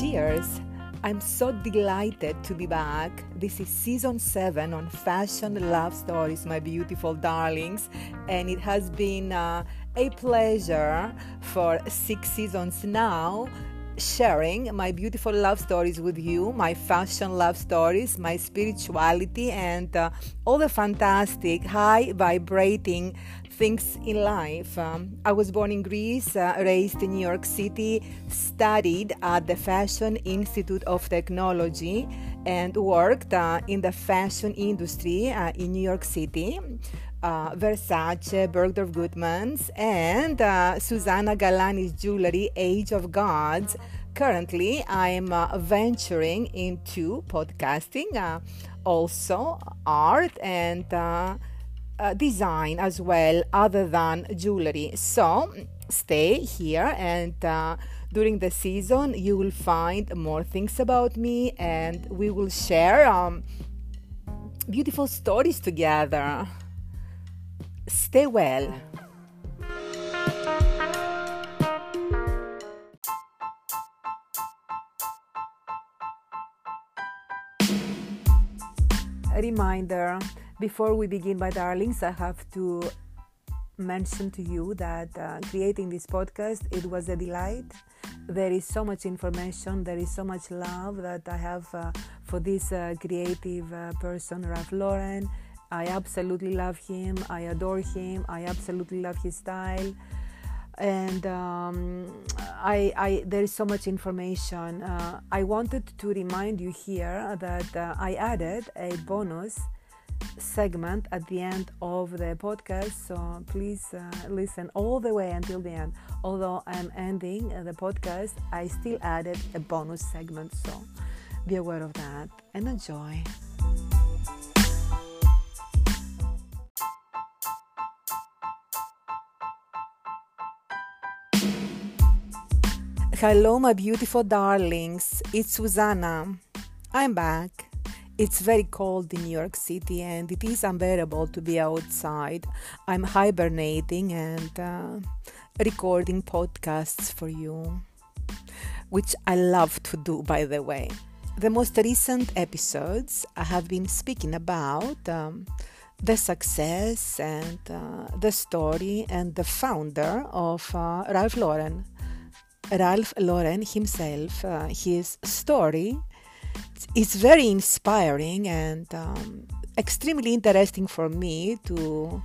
Cheers! I'm so delighted to be back. This is season 7 on Fashion Love Stories, my beautiful darlings, and it has been uh, a pleasure for six seasons now sharing my beautiful love stories with you, my fashion love stories, my spirituality, and uh, all the fantastic, high vibrating things in life. Um, I was born in Greece, uh, raised in New York City, studied at the Fashion Institute of Technology, and worked uh, in the fashion industry uh, in New York City. Uh, Versace, Bergdorf Goodman's, and uh, Susanna Galanis Jewelry, Age of Gods. Currently, I'm uh, venturing into podcasting, also art and uh, uh, design as well, other than jewelry. So, stay here and during the season you will find more things about me and we will share um, beautiful stories together. Stay well. Reminder before we begin, my darlings, I have to mention to you that uh, creating this podcast it was a delight there is so much information there is so much love that i have uh, for this uh, creative uh, person ralph lauren I absolutely love him. I adore him. I absolutely love his style. And um, I, I, there is so much information. Uh, I wanted to remind you here that uh, I added a bonus segment at the end of the podcast. So please uh, listen all the way until the end. Although I'm ending the podcast, I still added a bonus segment. So be aware of that and enjoy. Hello, my beautiful darlings. It's Susanna. I'm back. It's very cold in New York City and it is unbearable to be outside. I'm hibernating and uh, recording podcasts for you, which I love to do, by the way. The most recent episodes I have been speaking about um, the success and uh, the story and the founder of uh, Ralph Lauren Ralph Lauren himself, uh, his story is very inspiring and um, extremely interesting for me to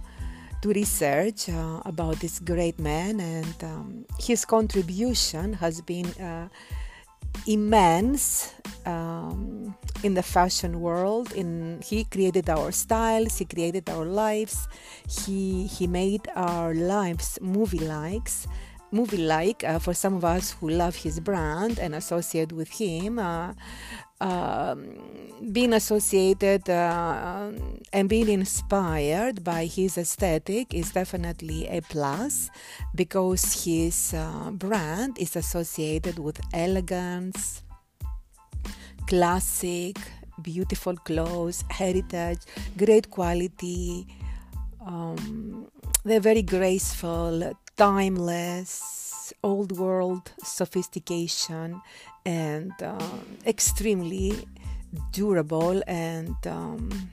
to research uh, about this great man and um, his contribution has been uh, immense um, in the fashion world in he created our styles he created our lives he he made our lives movie likes movie like uh, for some of us who love his brand and associate with him. Uh, um, being associated uh, and being inspired by his aesthetic is definitely a plus because his uh, brand is associated with elegance, classic, beautiful clothes, heritage, great quality. Um, they're very graceful, timeless, old world sophistication, and um, extremely durable and um,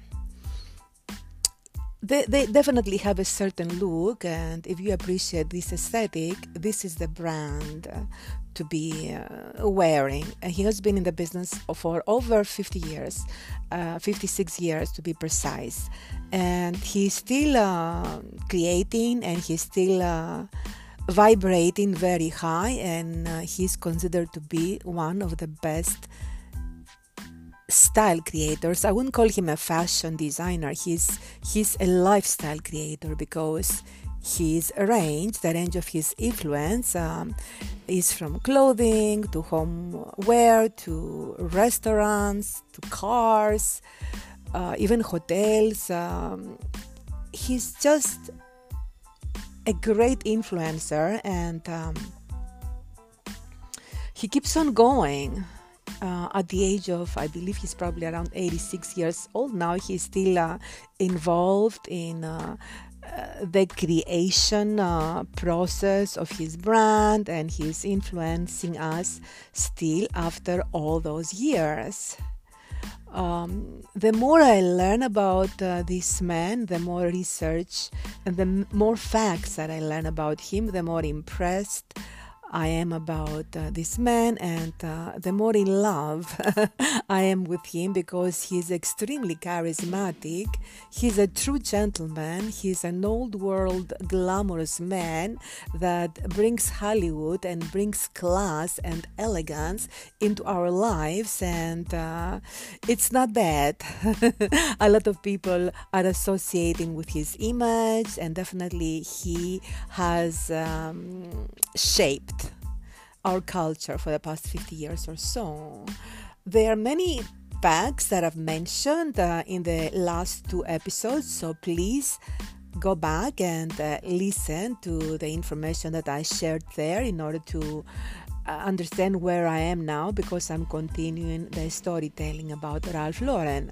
they, they definitely have a certain look and if you appreciate this aesthetic this is the brand uh, to be uh, wearing. He has been in the business for over 50 years uh, 56 years to be precise. And he's still uh, creating and he's still uh, vibrating very high and uh, he's considered to be one of the best style creators i wouldn't call him a fashion designer he's he's a lifestyle creator because his range the range of his influence um, is from clothing to homeware to restaurants to cars uh, even hotels. Um, he's just a great influencer and um, he keeps on going. Uh, at the age of, I believe he's probably around 86 years old now, he's still uh, involved in uh, uh, the creation uh, process of his brand and he's influencing us still after all those years. Um, the more I learn about uh, this man, the more research and the more facts that I learn about him, the more impressed I am about uh, this man, and uh, the more in love I am with him because he's extremely charismatic. He's a true gentleman. He's an old world glamorous man that brings Hollywood and brings class and elegance into our lives, and uh, it's not bad. a lot of people are associating with his image, and definitely he has um, shaped our culture for the past 50 years or so. There are many facts that I've mentioned uh, in the last two episodes, so please go back and uh, listen to the information that I shared there in order to uh, understand where I am now because I'm continuing the storytelling about Ralph Lauren.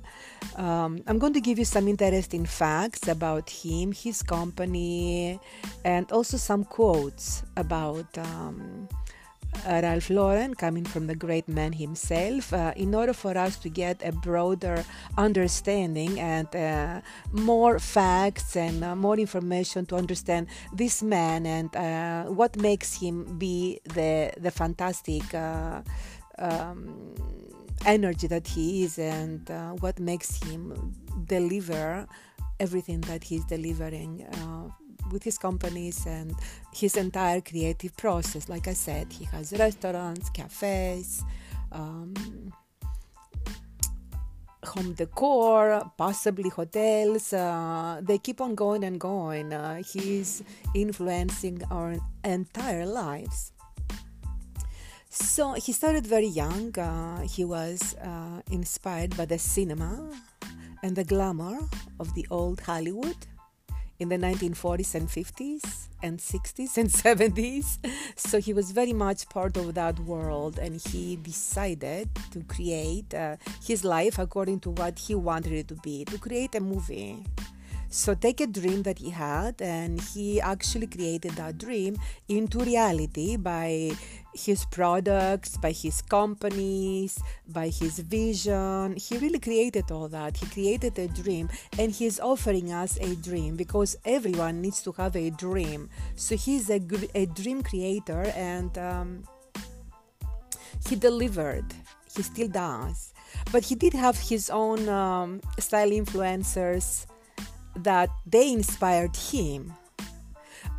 Um, I'm going to give you some interesting facts about him, his company, and also some quotes about. Um, Ralph Lauren, coming from the great man himself, uh, in order for us to get a broader understanding and uh, more facts and uh, more information to understand this man and uh, what makes him be the the fantastic. Uh, um, energy that he is and what makes him deliver everything that he's delivering with his companies and his entire creative process. Like I said, he has restaurants, cafes, um, home decor, possibly hotels. Uh, they keep on going and going. Uh, he's influencing our entire lives. So he started very young. Uh, he was uh, inspired by the cinema and the glamour of the old Hollywood in the 1940s and 50s and 60s and 70s. So he was very much part of that world and he decided to create uh, his life according to what he wanted it to be to create a movie. So take a dream that he had, and he actually created that dream into reality by his products, by his companies, by his vision. He really created all that. He created a dream, and he's offering us a dream because everyone needs to have a dream. So he's a, a dream creator, and um, he delivered. He still does. But he did have his own um, style influencers that they inspired him.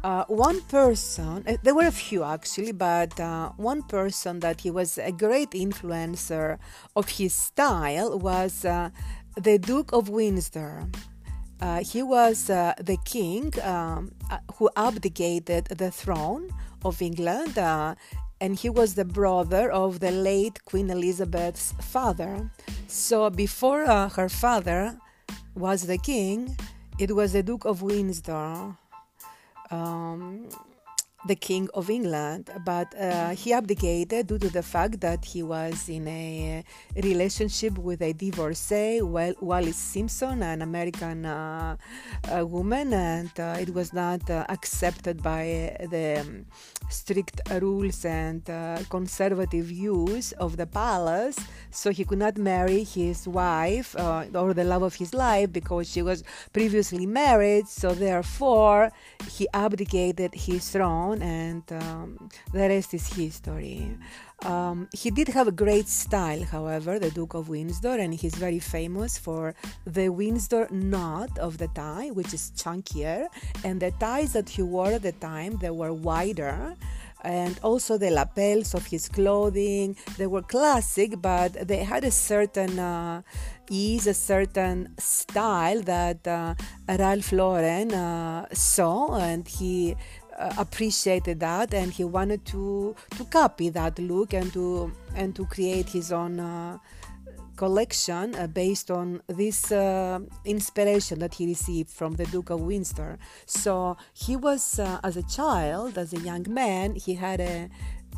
Uh, one person, uh, there were a few actually, but uh, one person that he was a great influencer of his style was uh, the Duke of Windsor. Uh, he was uh, the king um, who abdicated the throne of England, and he was the brother of the late Queen Elizabeth's father. So before her father was the king, it was the Duke of Windsor, um, the King of England, but uh, he abdicated due to the fact that he was in a relationship with a divorcee, Wallis Simpson, an American uh, woman, and uh, it was not uh, accepted by the um, strict rules and uh, conservative views of the palace. So he could not marry his wife uh, or the love of his life because she was previously married. So therefore, he abdicated his throne, and um, the rest is history. Um, he did have a great style, however, the Duke of Windsor, and he's very famous for the Windsor knot of the tie, which is chunkier, and the ties that he wore at the time they were wider, and also the lapels of his clothing they were classic, but they had a certain uh, ease, a certain style that uh, Ralph Lauren uh, saw, and he appreciated that and he wanted to to copy that look and to and to create his own uh, collection uh, based on this uh, inspiration that he received from the Duke of Windsor. So he was, uh, as a child, as a young man, he had a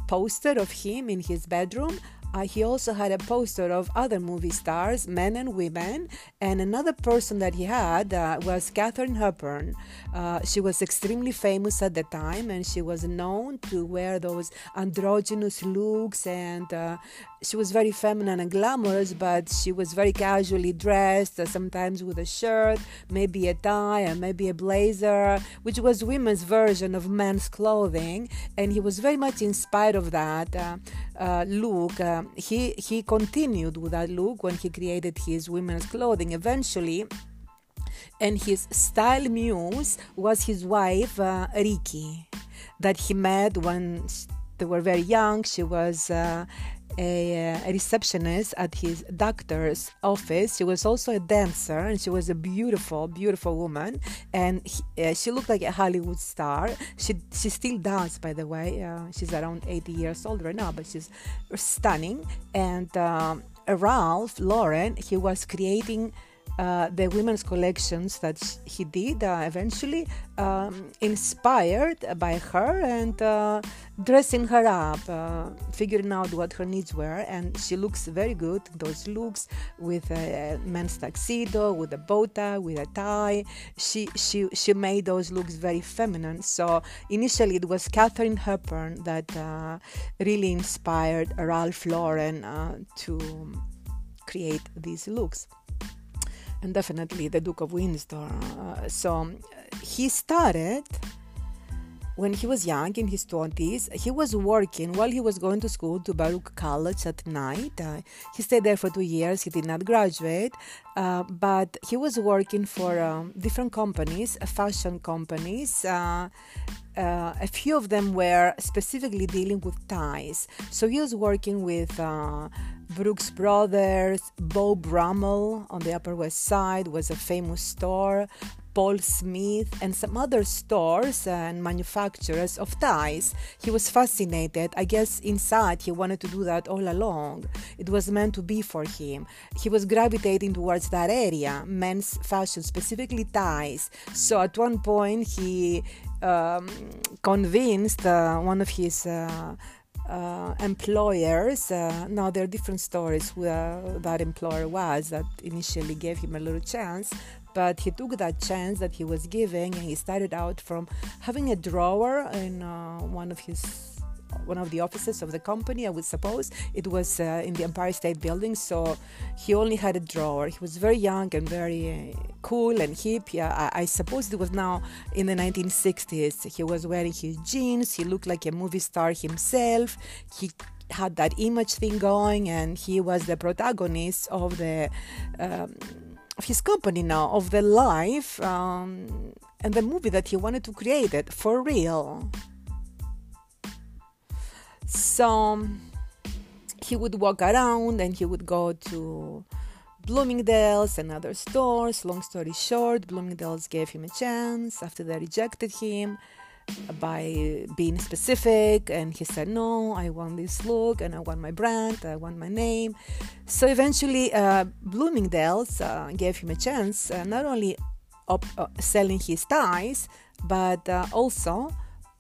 poster of him in his bedroom Uh, he also had a poster of other movie stars, men and women, and another person that he had uh, was Katharine Hepburn. Uh, she was extremely famous at the time, and she was known to wear those androgynous looks, and uh, she was very feminine and glamorous, but she was very casually dressed, uh, sometimes with a shirt, maybe a tie, and maybe a blazer, which was women's version of men's clothing, and he was very much inspired of that uh, uh, look. Uh, he he continued with that look when he created his women's clothing. Eventually, and his style muse was his wife uh, Ricky, that he met when they were very young. She was uh, a, a, receptionist at his doctor's office. She was also a dancer, and she was a beautiful, beautiful woman. And he, uh, she looked like a Hollywood star. She she still does, by the way. Uh, she's around 80 years old right now, but she's stunning. And um, Ralph Lauren, he was creating uh, the women's collections that he did uh, eventually um, inspired by her and uh, dressing her up uh, figuring out what her needs were. And she looks very good those looks with a men's tuxedo with a bow tie with a tie. She she she made those looks very feminine. So initially it was Katharine Hepburn that uh, really inspired Ralph Lauren to create these looks and definitely the Duke of Windsor. Uh, so he started when he was young in his 20s he was working while he was going to school to baruch college at night uh, he stayed there for two years he did not graduate uh, but he was working for um, different companies uh, fashion companies uh, a few of them were specifically dealing with ties so he was working with uh, Brooks Brothers, Beau Brummel on the Upper West Side was a famous store, Paul Smith, and some other stores and manufacturers of ties. He was fascinated. I guess inside he wanted to do that all along. It was meant to be for him. He was gravitating towards that area, men's fashion, specifically ties. So at one point he um, convinced uh, one of his uh, uh, employers. Uh, now there are different stories who uh, that employer was that initially gave him a little chance, but he took that chance that he was giving and he started out from having a drawer in uh, one of his one of the offices of the company, I would suppose. It was uh, in the Empire State Building, so he only had a drawer. He was very young and very uh, cool and hip. Yeah, I, I, suppose it was now in the 1960s. He was wearing his jeans. He looked like a movie star himself. He had that image thing going, and he was the protagonist of the. Um, of his company now, of the life um, and the movie that he wanted to create it for real. So he would walk around and he would go to Bloomingdale's and other stores. Long story short, Bloomingdale's gave him a chance after they rejected him by being specific and he said no i want this look and i want my brand i want my name so eventually uh, bloomingdale's uh, gave him a chance uh, not only uh, selling his ties but uh, also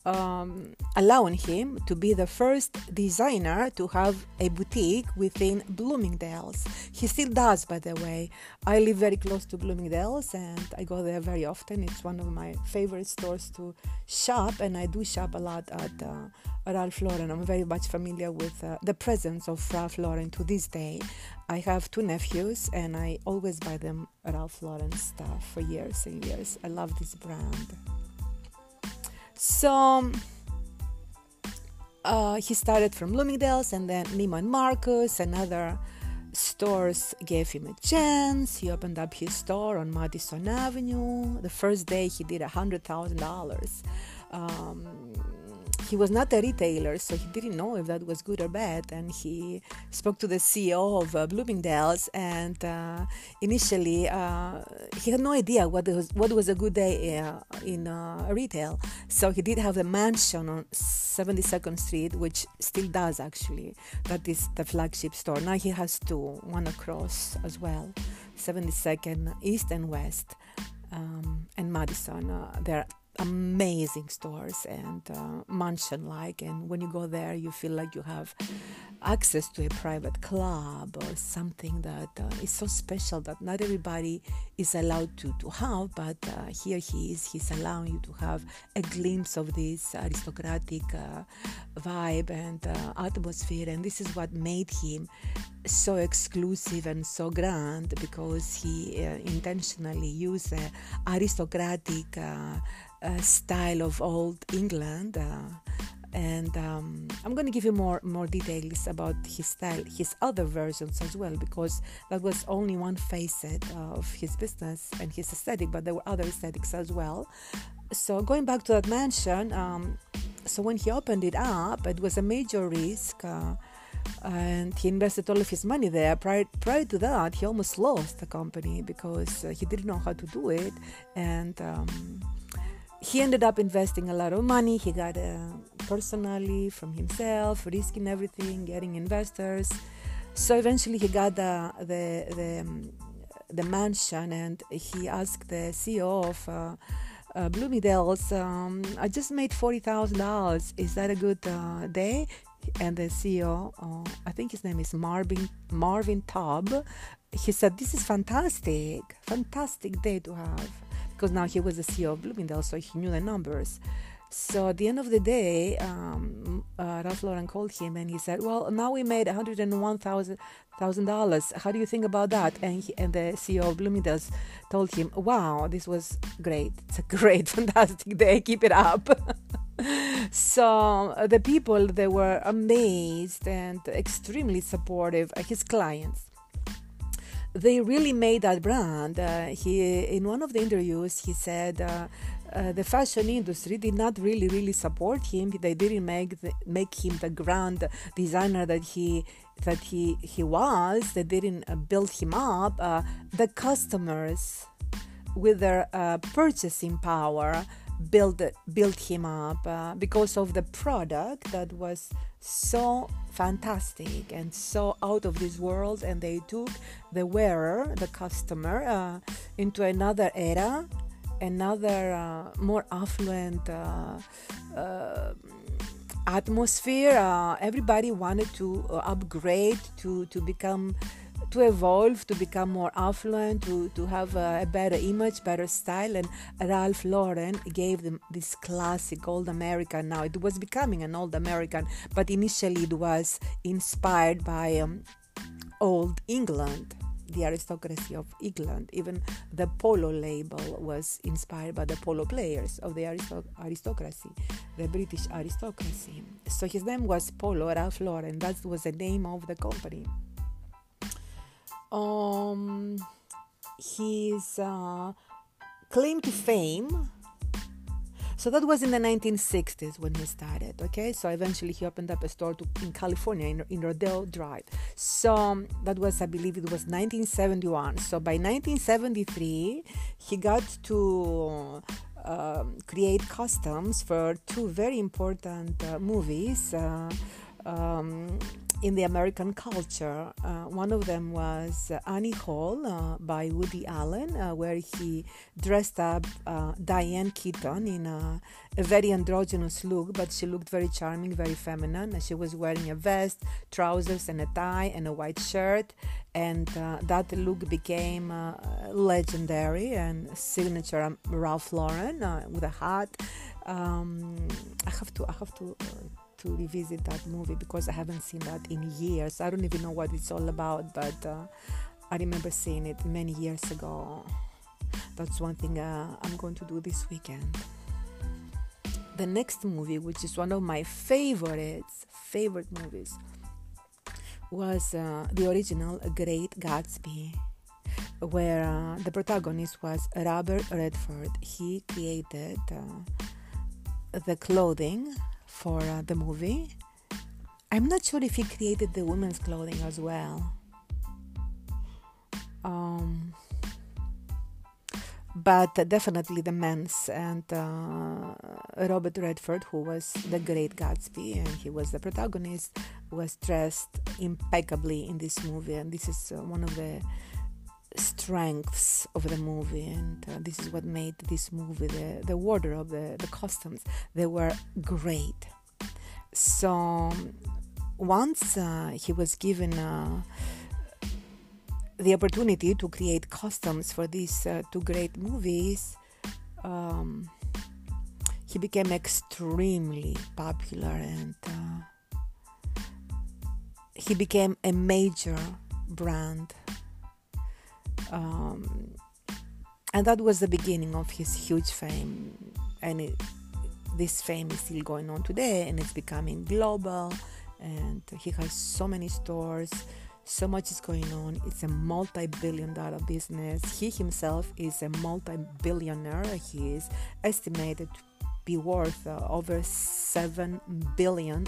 um, allowing him to be the first designer to have a boutique within Bloomingdale's. He still does, by the way. I live very close to Bloomingdale's and I go there very often. It's one of my favorite stores to shop, and I do shop a lot at uh, Ralph Lauren. I'm very much familiar with uh, the presence of Ralph Lauren to this day. I have two nephews and I always buy them Ralph Lauren stuff for years and years. I love this brand. So uh, he started from Bloomingdale's and then Neiman Marcus and other stores gave him a chance. He opened up his store on Madison Avenue. The first day he did a hundred thousand um, dollars he was not a retailer, so he didn't know if that was good or bad. And he spoke to the CEO of uh, Bloomingdale's, and uh, initially uh, he had no idea what was what was a good day uh, in uh, retail. So he did have a mansion on 72nd Street, which still does actually. That is the flagship store. Now he has two, one across as well, 72nd East and West, um, and Madison. Uh, there amazing stores and uh, mansion like and when you go there you feel like you have access to a private club or something that uh, is so special that not everybody is allowed to, to have, but uh, here he is, he's allowing you to have a glimpse of this aristocratic uh, vibe and uh, atmosphere, and this is what made him so exclusive and so grand because he uh, intentionally used aristocratic style of old England and um, I'm going to give you more more details about his style, his other versions as well, because that was only one facet of his business and his aesthetic, but there were other aesthetics as well. So going back to that mansion, um, so when he opened it up, it was a major risk. Uh, and he invested all of his money there. Prior, prior to that, he almost lost the company because uh, he didn't know how to do it, and um, he ended up investing a lot of money. He got uh, personally from himself, risking everything, getting investors. So eventually, he got the the the, um, the mansion, and he asked the CEO of. Uh, uh, Bloomingdale's, um, I just made forty thousand dollars. Is that a good uh, day? And the CEO, uh, I think his name is Marvin Marvin Traub. He said, "This is fantastic, fantastic day to have." Because now he was the CEO of Bloomingdale, so he knew the numbers. So at the end of the day, um, uh, Ralph Lauren called him and he said, "Well, now we made one hundred and one thousand thousand dollars. How do you think about that?" And he, and the CEO of Bloomingdale's told him, "Wow, this was great. It's a great, fantastic day. Keep it up." so uh, the people they were amazed and extremely supportive. Uh, his clients they really made that brand. Uh, he in one of the interviews he said uh, uh, the fashion industry did not really really support him. They didn't make the, make him the grand designer that he that he he was. They didn't uh, build him up. Uh, the customers with their uh, purchasing power built built him up because of the product that was so fantastic and so out of this world and they took the wearer the customer uh, into another era another uh, more affluent uh, uh, atmosphere. Uh, everybody wanted to upgrade to to become to evolve, to become more affluent, to, to have a, a, better image, better style. And Ralph Lauren gave them this classic old American. Now it was becoming an old American, but initially it was inspired by um, old England. The aristocracy of England, even the polo label was inspired by the polo players of the aristocracy, the British aristocracy. So his name was Polo Ralph Lauren. That was the name of the company um, his uh, claim to fame. So that was in the 1960s when he started. Okay, so eventually he opened up a store to, in California in, in Rodeo Drive. So um, that was, I believe, it was 1971. So by 1973, he got to uh, create costumes for two very important uh, movies. Uh, um, in the American culture. Uh, one of them was uh, Annie Hall uh, by Woody Allen, uh, where he dressed up uh, Diane Keaton in a, a, very androgynous look, but she looked very charming, very feminine. She was wearing a vest, trousers, and a tie, and a white shirt. And uh, that look became legendary and signature um, Ralph Lauren with a hat. Um, I have to, I have to to revisit that movie because I haven't seen that in years. I don't even know what it's all about, but uh, I remember seeing it many years ago. That's one thing uh, I'm going to do this weekend. The next movie, which is one of my favorites, favorite movies, was uh, the original Great Gatsby, where uh, the protagonist was Robert Redford. He created uh, the clothing for uh, the movie. I'm not sure if he created the women's clothing as well. Um, but definitely the men's and uh, Robert Redford, who was the great Gatsby and he was the protagonist, was dressed impeccably in this movie, and this is uh, one of the strengths of the movie and uh, this is what made this movie the, the wardrobe the, the costumes they were great so once uh, he was given uh, the opportunity to create costumes for these uh, two great movies, um, he became extremely popular and uh, he became a major brand. Um, and that was the beginning of his huge fame. And it, this fame is still going on today and it's becoming global. And he has so many stores so much is going on. It's a multi billion dollar business. He himself is a multi billionaire. He is estimated to be worth uh, over $7 billion,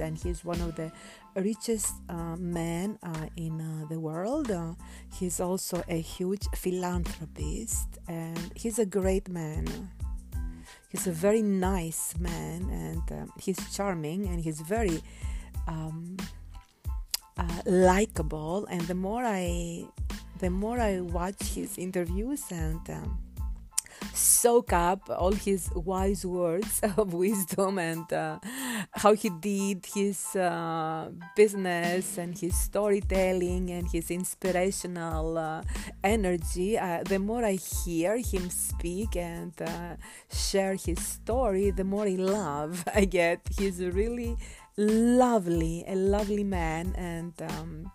and he's one of the richest uh, men uh, in uh, the world. Uh, he's also a huge philanthropist, and he's a great man. He's a very nice man, and uh, he's charming, and he's very. Um, uh, likable and the more i the more i watch his interviews and um, soak up all his wise words of wisdom and uh, how he did his uh, business and his storytelling and his inspirational uh, energy. Uh, the more I hear him speak and uh, share his story, the more I love I get. He's really lovely, a lovely man, and um,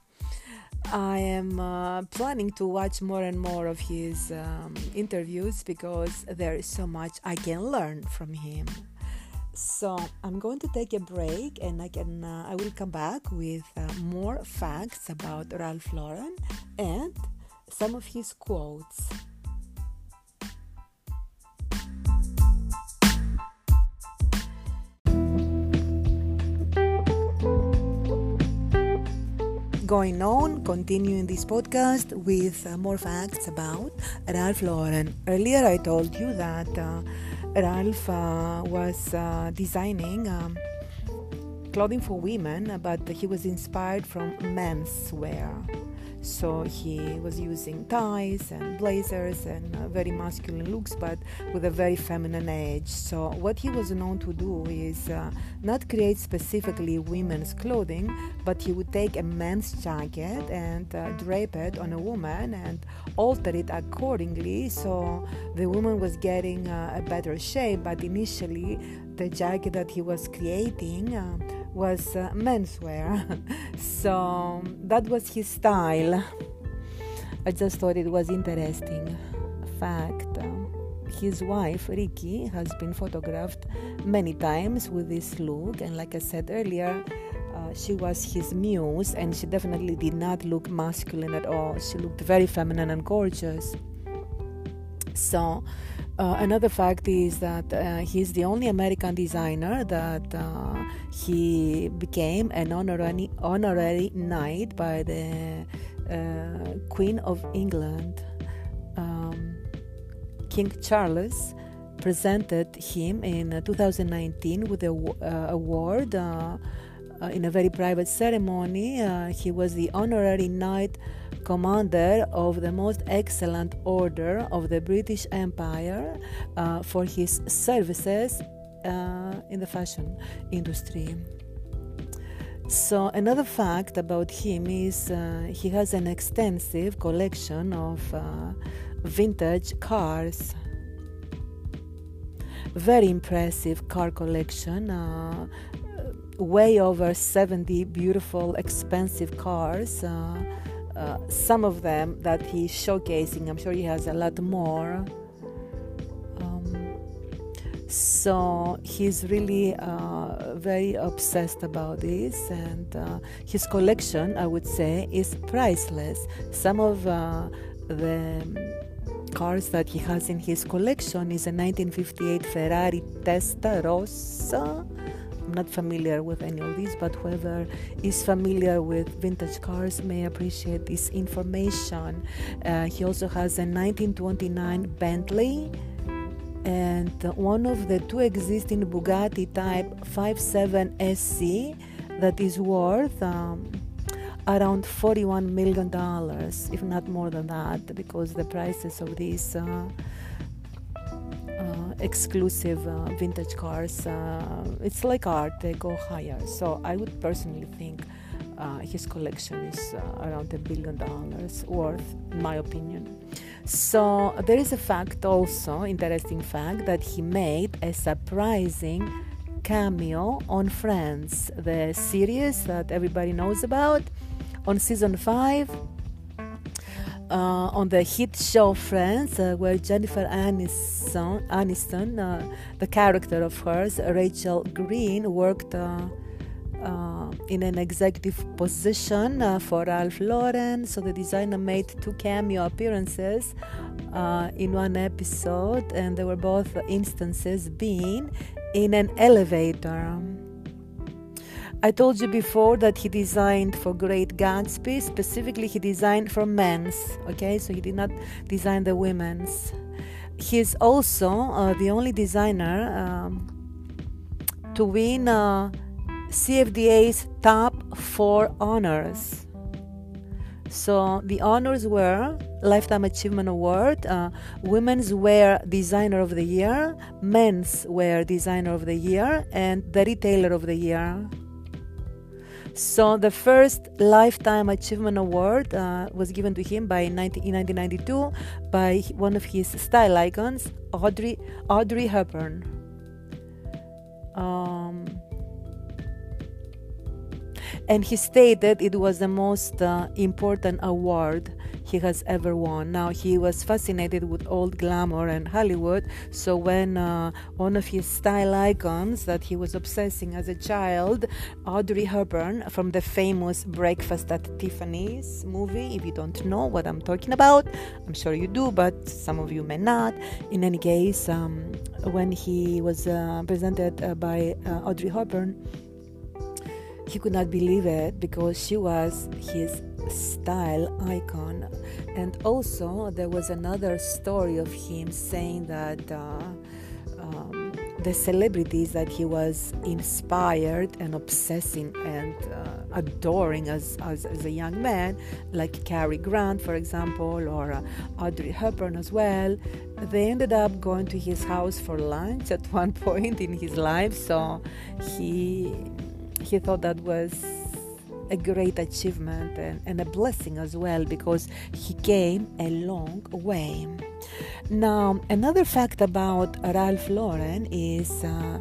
I am uh, planning to watch more and more of his um, interviews because there is so much I can learn from him. So I'm going to take a break, and I can uh, I will come back with uh, more facts about Ralph Lauren and some of his quotes. Going on, continuing this podcast with uh, more facts about Ralph Lauren. Earlier, I told you that uh, Ralph uh, was uh, designing um, clothing for women, but he was inspired from menswear. So he was using ties and blazers and uh, very masculine looks, but with a very feminine edge. So what he was known to do is uh, not create specifically women's clothing, but he would take a men's jacket and uh, drape it on a woman and alter it accordingly. So the woman was getting uh, a better shape, but initially the jacket that he was creating uh, was uh, menswear. so that was his style. I just thought it was interesting fact. His wife Ricky has been photographed many times with this look, and like I said earlier, uh, she was his muse, and she definitely did not look masculine at all. She looked very feminine and gorgeous. So, uh, another fact is that uh, he's the only American designer that uh, he became an honorary, honorary knight by the uh, Queen of England. Um, King Charles presented him in uh, 2019 with an uh, award in a very private ceremony. he was the honorary knight commander of the most excellent order of the British Empire uh, for his services uh, in the fashion industry. So, another fact about him is uh, he has an extensive collection of uh, vintage cars. Very impressive car collection, uh, way over 70 beautiful, expensive cars. Uh, uh, some of them that he's showcasing. I'm sure he has a lot more. Um, so he's really uh, very obsessed about this, and uh, his collection, I would say, is priceless. Some of uh, the cars that he has in his collection is a 1958 Ferrari Testarossa not familiar with any of these, but whoever is familiar with vintage cars may appreciate this information. Uh, he also has a 1929 Bentley and one of the two existing Bugatti Type 57 SC that is worth um, around 41 million dollars, if not more than that, because the prices of these uh, exclusive uh, vintage cars. Uh, it's like art, they go higher. So I would personally think uh, his collection is uh, around a billion dollars worth, in my opinion. So there is a fact also, interesting fact, that he made a surprising cameo on Friends, the series that everybody knows about. On season 5, on the hit show Friends, uh, where Jennifer Aniston, Aniston uh, the character of hers, Rachel Green, worked uh, uh, in an executive position uh, for Ralph Lauren. So the designer made two cameo appearances uh, in one episode, and they were both instances being in an elevator. I told you before that he designed for Great Gatsby. Specifically, he designed for men's. Okay, so he did not design the women's. He's also uh, the only designer um, to win uh, CFDA's top four honors. So the honors were Lifetime Achievement Award, uh, Women's Wear Designer of the Year, Men's Wear Designer of the Year, and the Retailer of the Year. So the first Lifetime Achievement Award uh, was given to him by 19, in 1992 by one of his style icons, Audrey Audrey Hepburn. Um, and he stated it was the most uh, important award he has ever won. Now, he was fascinated with old glamour and Hollywood, so when uh, one of his style icons that he was obsessing as a child, Audrey Hepburn from the famous Breakfast at Tiffany's movie, if you don't know what I'm talking about, I'm sure you do, but some of you may not. In any case, um, when he was uh, presented uh, by uh, Audrey Hepburn, he could not believe it because she was his style icon. And also, there was another story of him saying that uh, um, the celebrities that he was inspired and obsessing and uh, adoring as, as, as, a young man, like Cary Grant, for example, or uh, Audrey Hepburn as well, they ended up going to his house for lunch at one point in his life. So he he thought that was a great achievement and, and, a blessing as well because he came a long way. Now, another fact about Ralph Lauren is uh,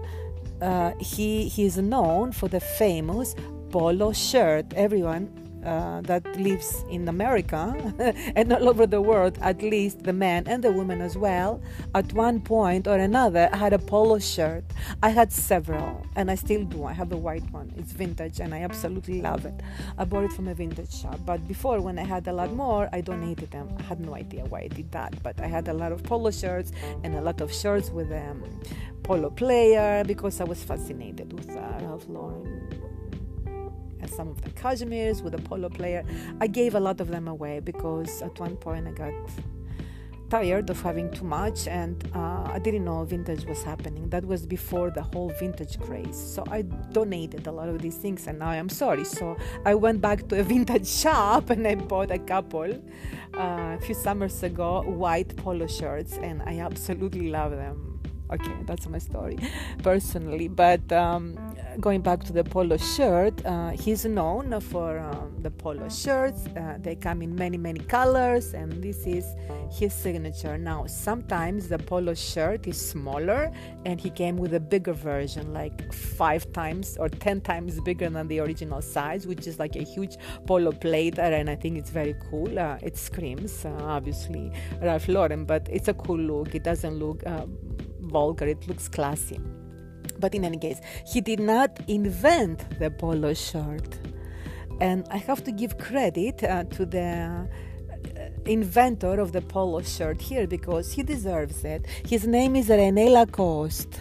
uh, he, he is known for the famous polo shirt. Everyone uh, that lives in America and all over the world, at least the men and the women as well, at one point or another had a polo shirt. I had several, and I still do. I have a white one. It's vintage, and I absolutely love it. I bought it from a vintage shop. But before, when I had a lot more, I donated them. I had no idea why I did that, but I had a lot of polo shirts and a lot of shirts with um, polo player because I was fascinated with uh, Ralph Lauren some of the cashmeres with a polo player. I gave a lot of them away because at one point I got tired of having too much and uh, I didn't know vintage was happening. That was before the whole vintage craze. So I donated a lot of these things and now I'm sorry. So I went back to a vintage shop and I bought a couple uh, a few summers ago white polo shirts and I absolutely love them okay that's my story personally but um, going back to the polo shirt uh, he's known for um, the polo shirts. Uh, they come in many many colors and this is his signature. Now sometimes the polo shirt is smaller and he came with a bigger version like five times or ten times bigger than the original size which is like a huge polo plate and i think it's very cool. Uh, it screams uh, obviously ralph lauren but it's a cool look. It doesn't look um, vulgar, it looks classy. But in any case, he did not invent the polo shirt. And I have to give credit uh, to the uh, inventor of the polo shirt here because he deserves it. His name is Rene Lacoste.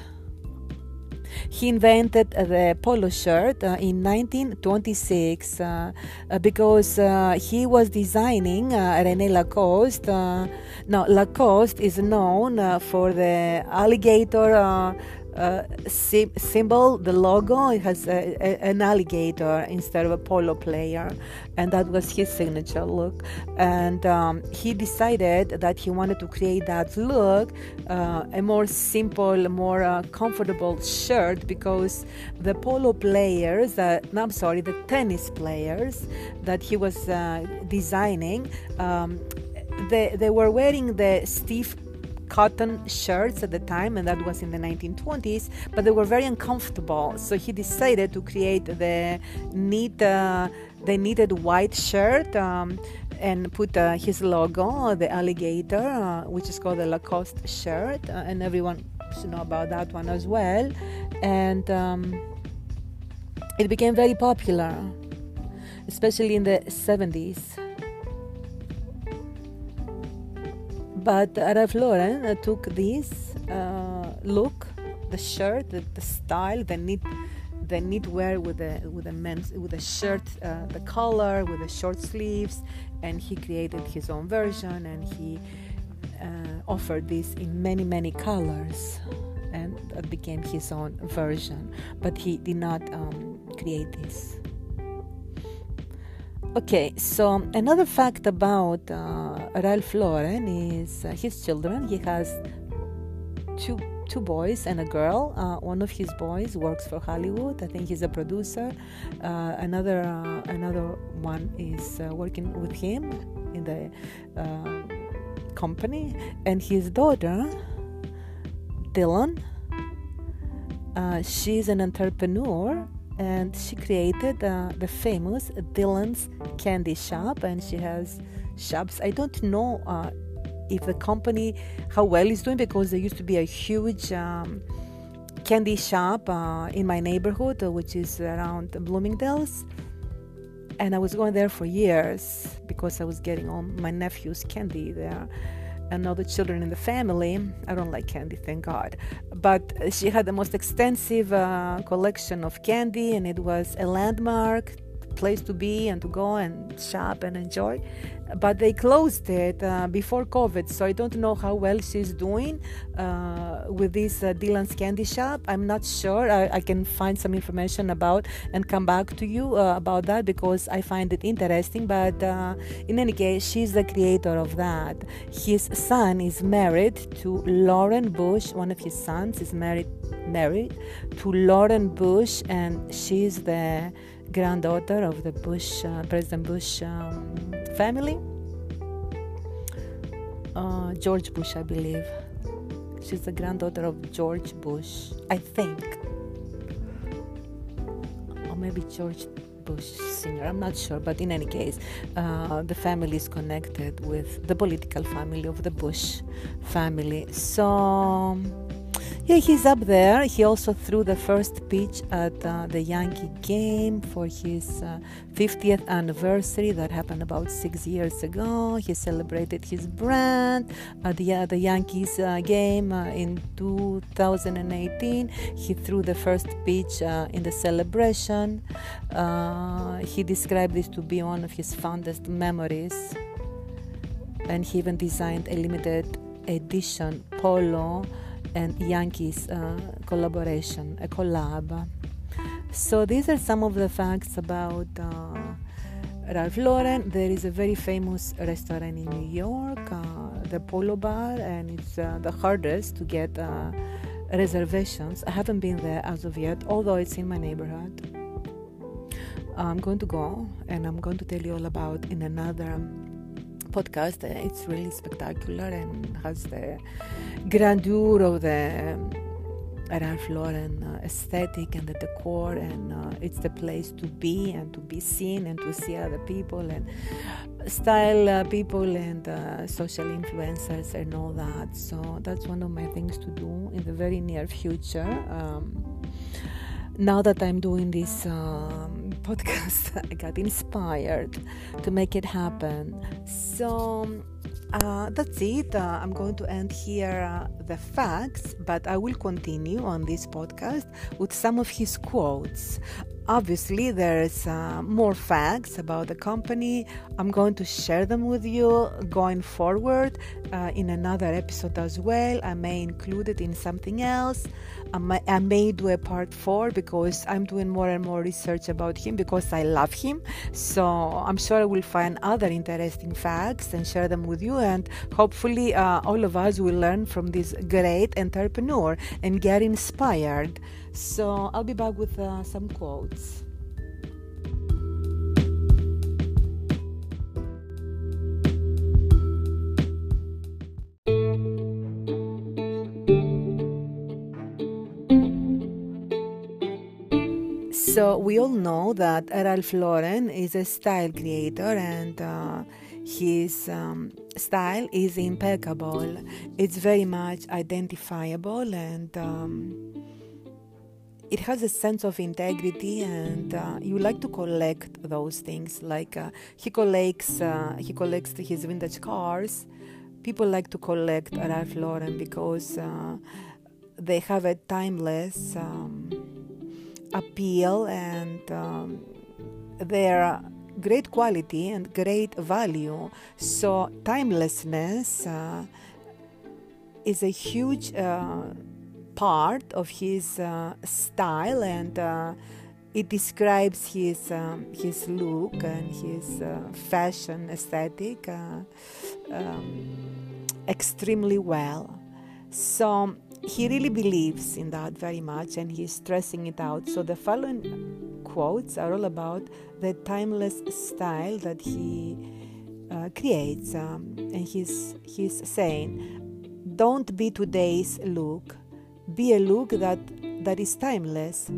He invented the polo shirt uh, in 1926 uh, uh, because uh, he was designing uh, Rene Lacoste. Uh, now, Lacoste is known for the alligator uh, symbol, the logo, it has a, a, an alligator instead of a polo player, and that was his signature look. And um, he decided that he wanted to create that look, uh, a more simple, more uh, comfortable shirt, because the polo players, uh, no, I'm sorry, the tennis players that he was uh, designing, um, they, they were wearing the stiff cotton shirts at the time, and that was in the 1920s, but they were very uncomfortable. So he decided to create the neat, uh, the knitted white shirt. Um, and put uh, his logo, the alligator, uh, which is called the Lacoste shirt, uh, and everyone should know about that one as well. And um, it became very popular, especially in the 70s. But Ralph Lauren uh, took this uh, look, the shirt, the, the, style, the knit the neat wear with the with the men's with the shirt, uh, the collar, with the short sleeves, and he created his own version, and he uh, offered this in many many colors, and became his own version. But he did not um, create this. Okay, so another fact about uh, Ralph Lauren is uh, his children. He has two two boys and a girl. Uh, one of his boys works for Hollywood. I think he's a producer. Uh, another uh, another one is uh, working with him in the company, and his daughter, Dylan. she's an entrepreneur and she created uh, the famous Dylan's Candy Shop, and she has shops. I don't know uh, if the company how well it's doing because there used to be a huge um, candy shop uh, in my neighborhood, uh, which is around Bloomingdale's. And I was going there for years because I was getting all my nephew's candy there and all the children in the family. I don't like candy, thank God. But she had the most extensive uh, collection of candy, and it was a landmark place to be and to go and shop and enjoy. But they closed it uh, before COVID, so I don't know how well she's doing uh, with this uh, Dylan's Candy Shop. I'm not sure. I, I, can find some information about and come back to you uh, about that because I find it interesting. But uh, in any case, she's the creator of that. His son is married to Lauren Bush. One of his sons is married married to Lauren Bush, and she's the granddaughter of the Bush, uh, President Bush um, family. Uh, George Bush, I believe. She's the granddaughter of George Bush, I think. Or maybe George Bush Sr., I'm not sure, but in any case, uh, the family is connected with the political family of the Bush family. So yeah, he's up there. He also threw the first pitch at uh, the Yankee game for his uh, 50th anniversary that happened about six years ago. He celebrated his brand at the, uh, the Yankees uh, game uh, in 2018. He threw the first pitch uh, in the celebration. he described this to be one of his fondest memories. And he even designed a limited edition polo and Yankees uh, collaboration, a collab. So these are some of the facts about uh, Ralph Lauren. There is a very famous restaurant in New York, uh, the Polo Bar, and it's uh, the hardest to get uh, reservations. I haven't been there as of yet, although it's in my neighborhood. I'm going to go and I'm going to tell you all about in another podcast. It's really spectacular and has the grandeur of the um, Ralph Lauren uh, aesthetic and the decor, and uh, it's the place to be and to be seen and to see other people and style uh, people and uh, social influencers and all that. So that's one of my things to do in the very near future. Um, now that I'm doing this um, podcast, I got inspired to make it happen. So uh, that's it. Uh, I'm going to end here uh, the facts, but I will continue on this podcast with some of his quotes. Obviously, there's uh, more facts about the company. I'm going to share them with you going forward uh, in another episode as well. I may include it in something else. I may do a part four because I'm doing more and more research about him because I love him. So I'm sure I will find other interesting facts and share them with you. And hopefully, uh, all of us will learn from this great entrepreneur and get inspired. So I'll be back with uh, some quotes. So we all know that Ralph Lauren is a style creator and uh, his um, style is impeccable. It's very much identifiable and um, it has a sense of integrity and uh, you like to collect those things like uh, he collects uh, he collects his vintage cars people like to collect Ralph Lauren because uh, they have a timeless um, appeal and um, their great quality and great value. So, timelessness uh, is a huge uh, part of his uh, style and uh, it describes his um, his look and his uh, fashion aesthetic uh, um, extremely well. So he really believes in that very much and he's stressing it out. So the following quotes are all about the timeless style that he uh, creates. Um, and he's, he's saying, Don't be today's look, be a look that, that is timeless.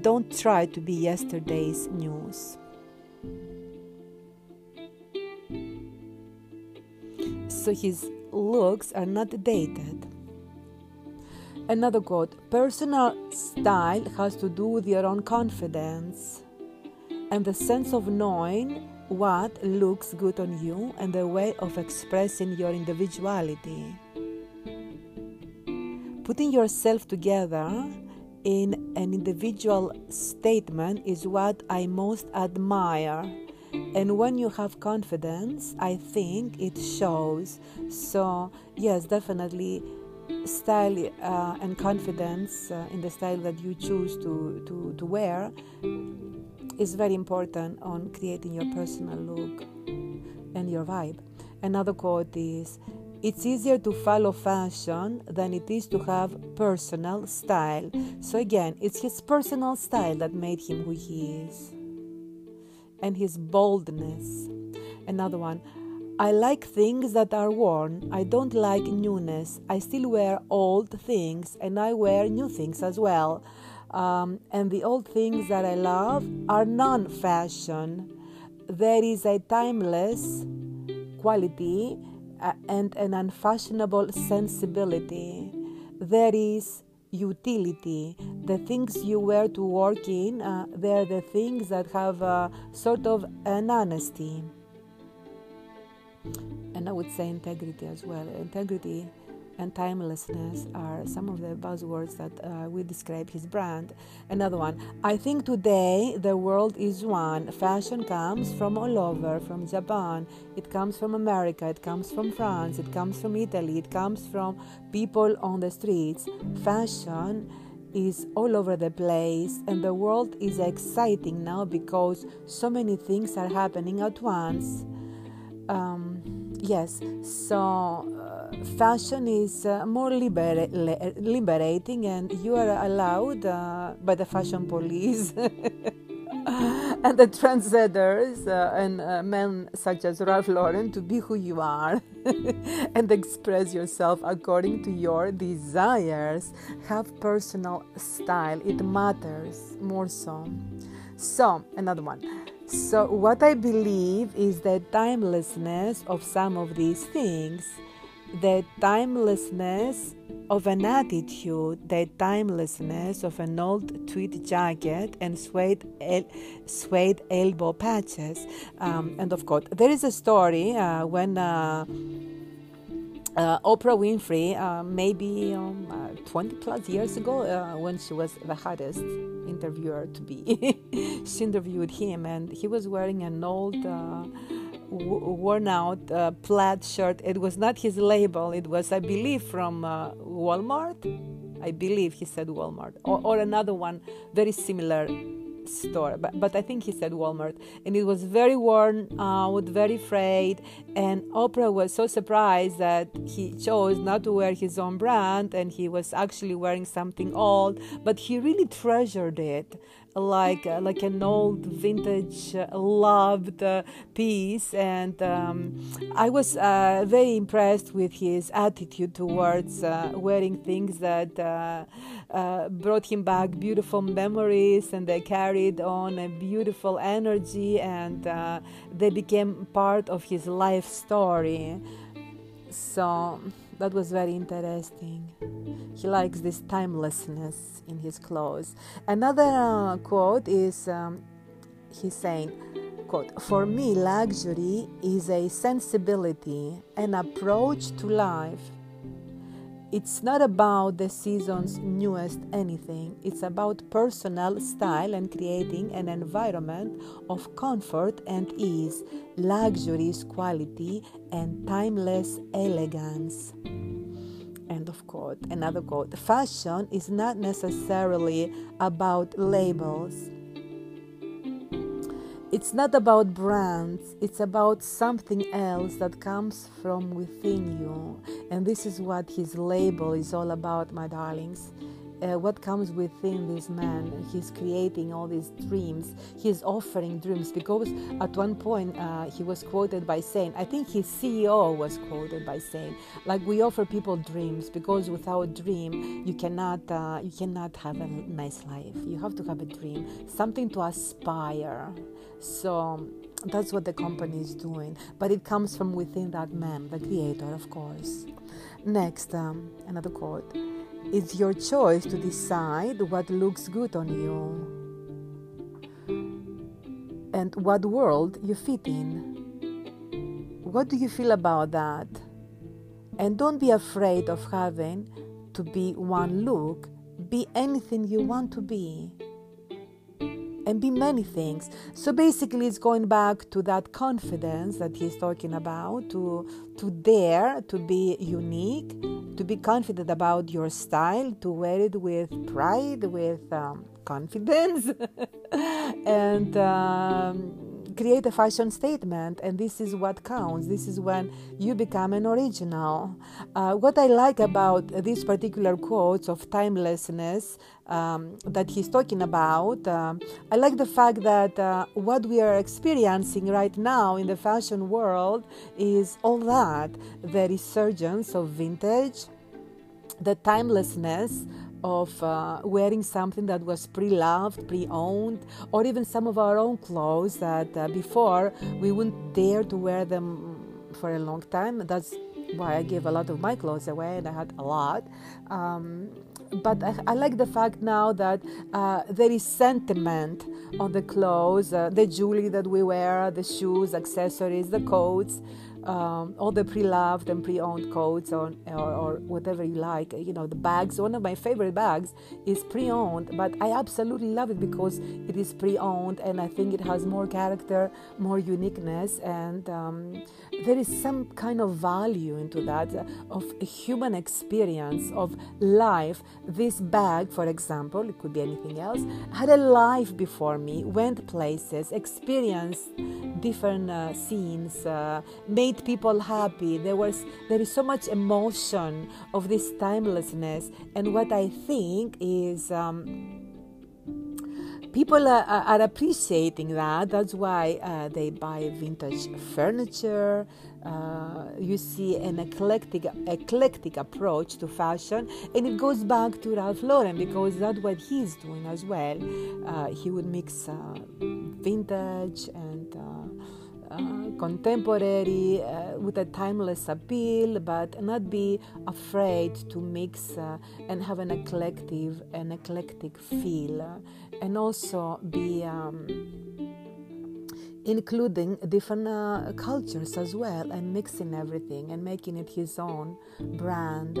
Don't try to be yesterday's news. So his looks are not dated Another quote Personal style has to do with your own confidence and the sense of knowing what looks good on you and the way of expressing your individuality. Putting yourself together in an individual statement is what I most admire. And when you have confidence, I think it shows. So, yes, definitely style uh, and confidence uh, in the style that you choose to, to, to wear is very important on creating your personal look and your vibe. Another quote is It's easier to follow fashion than it is to have personal style. So, again, it's his personal style that made him who he is, and his boldness. Another one I like things that are worn. I don't like newness. I still wear old things and I wear new things as well. Um, and the old things that I love are non fashion. There is a timeless quality and an unfashionable sensibility. There is utility. The things you wear to work in, uh, they're the things that have a sort of an honesty and I would say integrity as well. Integrity and timelessness are some of the buzzwords that uh, will describe his brand. Another one, I think today the world is one. Fashion comes from all over, from Japan, it comes from America, it comes from France, it comes from Italy, it comes from people on the streets. Fashion is all over the place, and the world is exciting now because so many things are happening at once. Um, yes, so uh, fashion is uh, more libera- liberating, and you are allowed uh, by the fashion police. and the trendsetters uh, and uh, men such as Ralph Lauren to be who you are and express yourself according to your desires. Have personal style, it matters more so. So, another one so, what I believe is the timelessness of some of these things, the timelessness of an attitude, the timelessness of an old tweed jacket and suede, el- suede elbow patches. Um, and of course, there is a story uh, when. Uh, uh, Oprah Winfrey, uh, maybe um, uh, 20 plus years ago, uh, when she was the hottest interviewer to be, she interviewed him, and he was wearing an old, uh, worn out uh, plaid shirt. It was not his label, it was, I believe, from Walmart. I believe he said Walmart, or, or another one very similar store, but, but I think he said Walmart. And it was very worn out, very frayed. And Oprah was so surprised that he chose not to wear his own brand and he was actually wearing something old, but he really treasured it like uh, like an old vintage uh, loved uh, piece. And um, I was uh, very impressed with his attitude towards uh, wearing things that brought him back beautiful memories and they carried on a beautiful energy and they became part of his life story so that was very interesting he likes this timelessness in his clothes. Another uh, quote is um, he's saying, quote, For me, luxury is a sensibility, an approach to life. It's not about the season's newest anything. It's about personal style and creating an environment of comfort and ease, luxurious quality, and timeless elegance. End of quote. Another quote Fashion is not necessarily about labels. It's not about brands, it's about something else that comes from within you. And this is what his label is all about, my darlings uh, what comes within this man. He's creating all these dreams. He's offering dreams because at one point uh, he was quoted by saying, I think his CEO was quoted by saying, like we offer people dreams because without dream you cannot uh, you cannot have a nice life. You have to have a dream, something to aspire. So that's what the company is doing, but it comes from within that man, the creator, of course. Next, um, another quote. It's your choice to decide what looks good on you and what world you fit in. What do you feel about that? And don't be afraid of having to be one look. Be anything you want to be and be many things. So basically, it's going back to that confidence that he's talking about to, to dare to be unique, to be confident about your style, to wear it with pride, with um, confidence, and. Um, create a fashion statement, and this is what counts. This is when you become an original. Uh, what I like about these particular quotes of timelessness um, that he's talking about, uh, I like the fact that uh, what we are experiencing right now in the fashion world is all that the resurgence of vintage, the timelessness of uh, wearing something that was pre-loved, pre-owned, or even some of our own clothes that uh, before we wouldn't dare to wear them for a long time. That's why I gave a lot of my clothes away, and I had a lot. Um, but I, I, like the fact now that uh, there is sentiment on the clothes, uh, the jewelry that we wear, the shoes, accessories, the coats um, all the pre-loved and pre-owned coats or, or, or, whatever you like you know the bags. One of my favorite bags is pre-owned but i absolutely love it because it is pre-owned and i think it has more character more uniqueness and um, there is some kind of value into that uh, of a human experience of life this bag for example it could be anything else had a life before me went places experienced different uh, scenes uh, made people happy. There was there is so much emotion of this timelessness, and what I think is. Um, people are, are, appreciating that. That's why uh, they buy vintage furniture. Uh, you see an eclectic, eclectic approach to fashion, and it goes back to Ralph Lauren because that's what he's doing as well. Uh, he would mix uh, vintage and uh, contemporary uh, with a timeless appeal, but not be afraid to mix uh, and have an eclectic, an eclectic feel, and also be. Um, including different uh, cultures as well and mixing everything and making it his own brand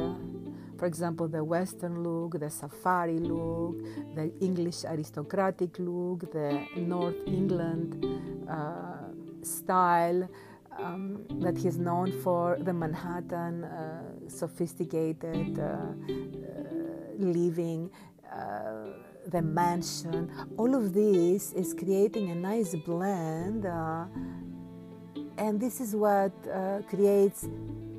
for example, the Western look, the safari look, the English aristocratic look, the North England uh, style um, that he's known for, the Manhattan uh, sophisticated uh, uh living, uh, the mansion. All of this is creating a nice blend, uh, and this is what creates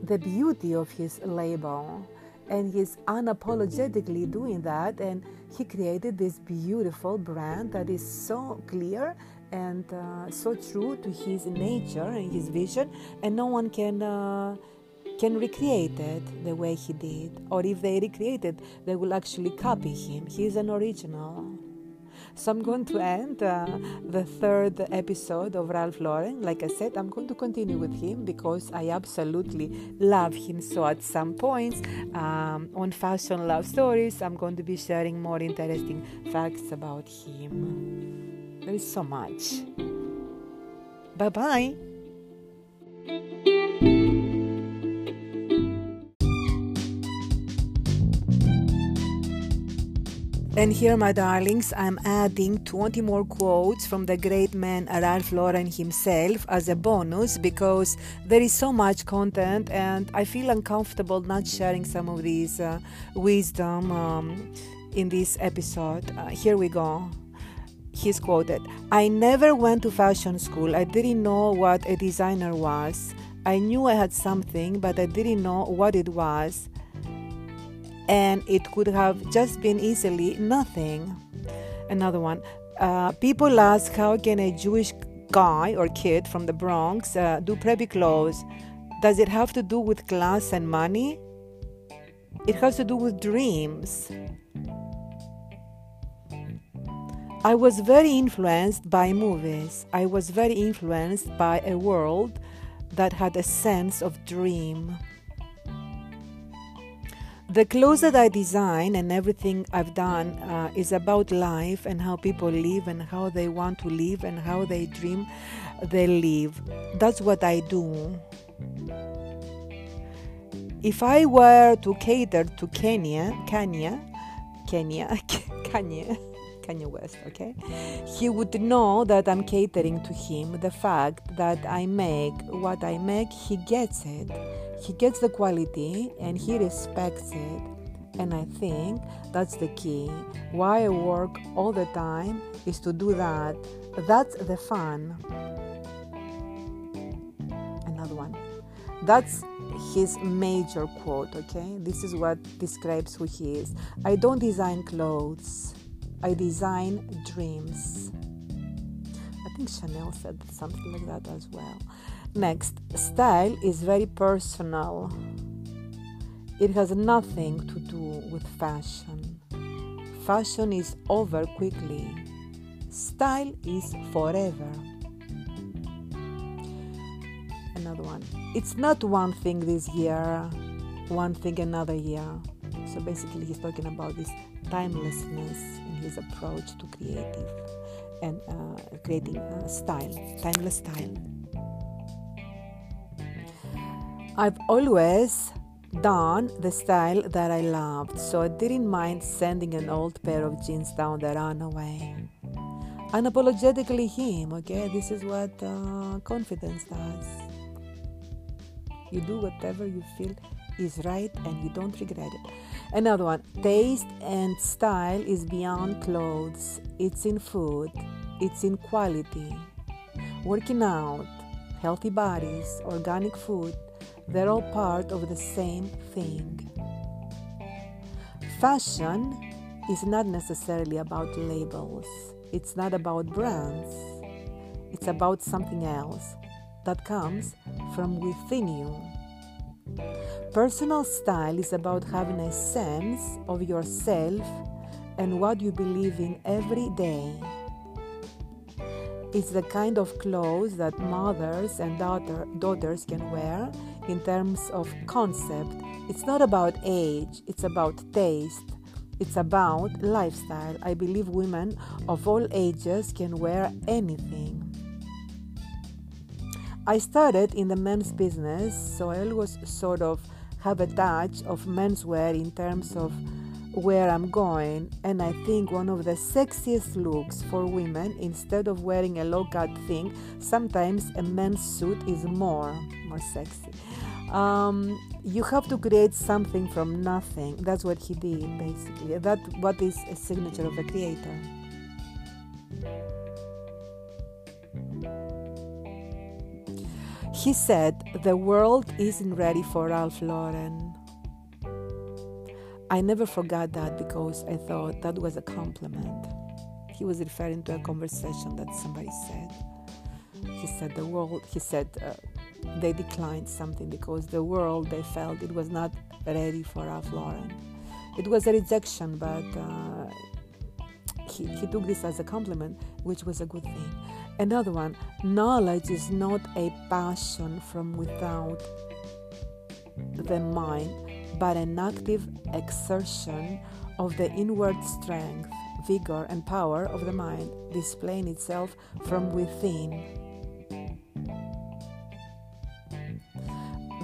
the beauty of his label. And he's unapologetically doing that, and he created this beautiful brand that is so clear and uh, so true to his nature and his vision, and no one can uh, can recreate it the way he did, or if they recreate it, they will actually copy him. He's an original. So I'm going to end uh, the third episode of Ralph Lauren. Like I said, I'm going to continue with him because I absolutely love him. So at some points um, on Fashion Love Stories, I'm going to be sharing more interesting facts about him. There is so much. Bye bye. And here, my darlings, I'm adding 20 more quotes from the great man Ralph Lauren himself as a bonus because there is so much content and I feel uncomfortable not sharing some of these uh, wisdom um, in this episode. Uh, here we go. He's quoted I never went to fashion school. I didn't know what a designer was. I knew I had something, but I didn't know what it was and it could have just been easily nothing. Another one. Uh, people ask how can a Jewish guy or kid from the Bronx uh, do preppy clothes? Does it have to do with class and money? It has to do with dreams. I was very influenced by movies. I was very influenced by a world that had a sense of dream. The clothes that I design and everything I've done uh, is about life and how people live and how they want to live and how they dream they live. That's what I do. If I were to cater to Kenya, Kenya, Kenya, Kanye, Kanye West, okay, he would know that I'm catering to him. The fact that I make what I make, he gets it he gets the quality and he respects it. And I think that's the key. Why I work all the time is to do that. That's the fun. Another one. That's his major quote, okay? This is what describes who he is. I don't design clothes, I design dreams. I think Chanel said something like that as well. Next, style is very personal. It has nothing to do with fashion. Fashion is over quickly. Style is forever. Another one. It's not one thing this year, one thing another year. So basically, he's talking about this timelessness in his approach to creative and uh, creating uh, style, timeless style. I've always done the style that I loved, so I didn't mind sending an old pair of jeans down the runway. Unapologetically him, okay? This is what uh, confidence does. You do whatever you feel is right and you don't regret it. Another one taste and style is beyond clothes, it's in food, it's in quality. Working out, healthy bodies, organic food, they're all part of the same thing. Fashion is not necessarily about labels, it's not about brands, it's about something else that comes from within you. Personal style is about having a sense of yourself and what you believe in every day. It's the kind of clothes that mothers and daughter, daughters can wear in terms of concept. It's not about age, it's about taste. It's about lifestyle. I believe women of all ages can wear anything. I started in the men's business, so I always sort of have a touch of menswear in terms of where I'm going, and I think one of the sexiest looks for women, instead of wearing a low cut thing, sometimes a men's suit is more more sexy. Um, you have to create something from nothing. That's what he did, basically. That what is a signature of a creator. He said the world isn't ready for Ralph Lauren. I never forgot that because I thought that was a compliment. He was referring to a conversation that somebody said. He said the world, he said uh, they declined something because the world they felt it was not ready for Ralph Lauren. It was a rejection, but uh, he, he took this as a compliment, which was a good thing. Another one knowledge is not a passion from without the mind, but an active exertion of the inward strength, vigor, and power of the mind, displaying itself from within.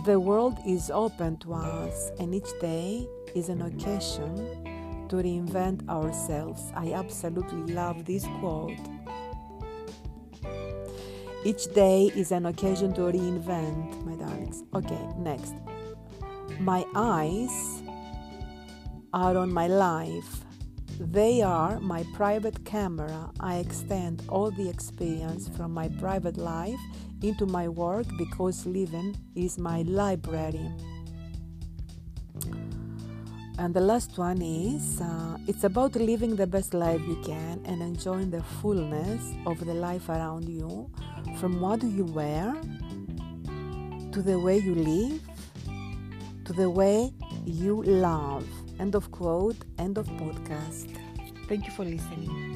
The world is open to us, and each day is an occasion to reinvent ourselves. I absolutely love this quote. Each day is an occasion to reinvent, my darlings. Okay, next. My eyes are on my life. They are my private camera. I extend all the experience from my private life into my work because living is my library. And the last one is uh, it's about living the best life you can and enjoying the fullness of the life around you from what you wear to the way you live to the way you love. End of quote, end of podcast. Thank you for listening.